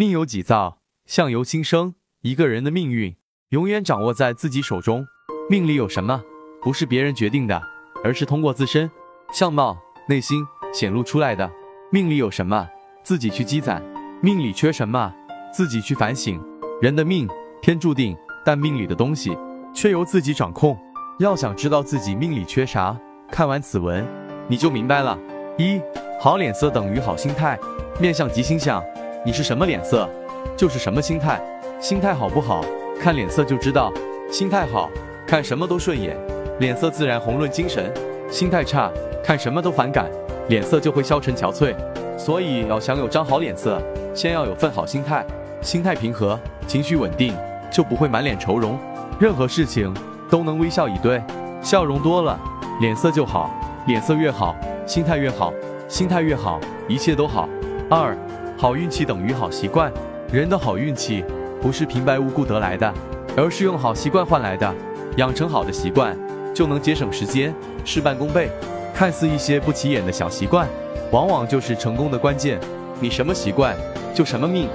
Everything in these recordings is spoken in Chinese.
命由己造，相由心生。一个人的命运永远掌握在自己手中。命里有什么，不是别人决定的，而是通过自身相貌、内心显露出来的。命里有什么，自己去积攒；命里缺什么，自己去反省。人的命天注定，但命里的东西却由自己掌控。要想知道自己命里缺啥，看完此文你就明白了。一好脸色等于好心态，面相即心相，你是什么脸色，就是什么心态。心态好不好，看脸色就知道。心态好看什么都顺眼，脸色自然红润精神；心态差，看什么都反感，脸色就会消沉憔悴。所以要想有张好脸色，先要有份好心态。心态平和，情绪稳定，就不会满脸愁容。任何事情都能微笑以对，笑容多了，脸色就好。脸色越好，心态越好，心态越好，一切都好。二，好运气等于好习惯。人的好运气不是平白无故得来的。而是用好习惯换来的，养成好的习惯，就能节省时间，事半功倍。看似一些不起眼的小习惯，往往就是成功的关键。你什么习惯，就什么命。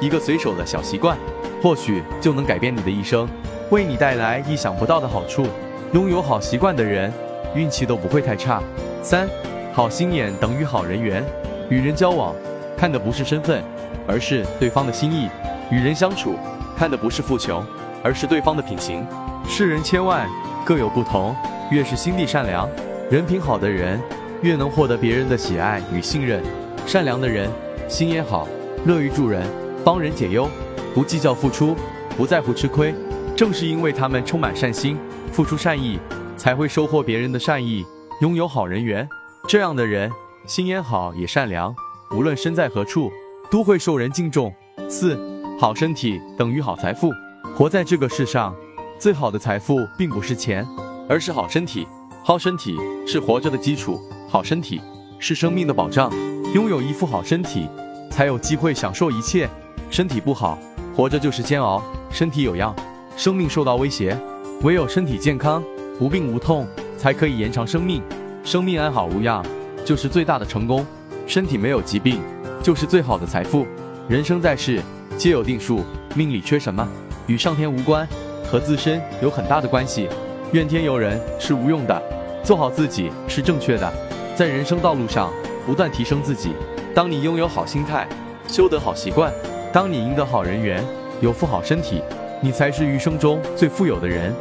一个随手的小习惯，或许就能改变你的一生，为你带来意想不到的好处。拥有好习惯的人，运气都不会太差。三，好心眼等于好人缘。与人交往，看的不是身份，而是对方的心意；与人相处，看的不是富穷。而是对方的品行。世人千万各有不同，越是心地善良、人品好的人，越能获得别人的喜爱与信任。善良的人心也好，乐于助人，帮人解忧，不计较付出，不在乎吃亏。正是因为他们充满善心，付出善意，才会收获别人的善意，拥有好人缘。这样的人心眼好也善良，无论身在何处，都会受人敬重。四好身体等于好财富。活在这个世上，最好的财富并不是钱，而是好身体。好身体是活着的基础，好身体是生命的保障。拥有一副好身体，才有机会享受一切。身体不好，活着就是煎熬。身体有恙，生命受到威胁。唯有身体健康，无病无痛，才可以延长生命。生命安好无恙，就是最大的成功。身体没有疾病，就是最好的财富。人生在世，皆有定数，命里缺什么？与上天无关，和自身有很大的关系。怨天尤人是无用的，做好自己是正确的。在人生道路上不断提升自己。当你拥有好心态，修得好习惯，当你赢得好人缘，有副好身体，你才是余生中最富有的人。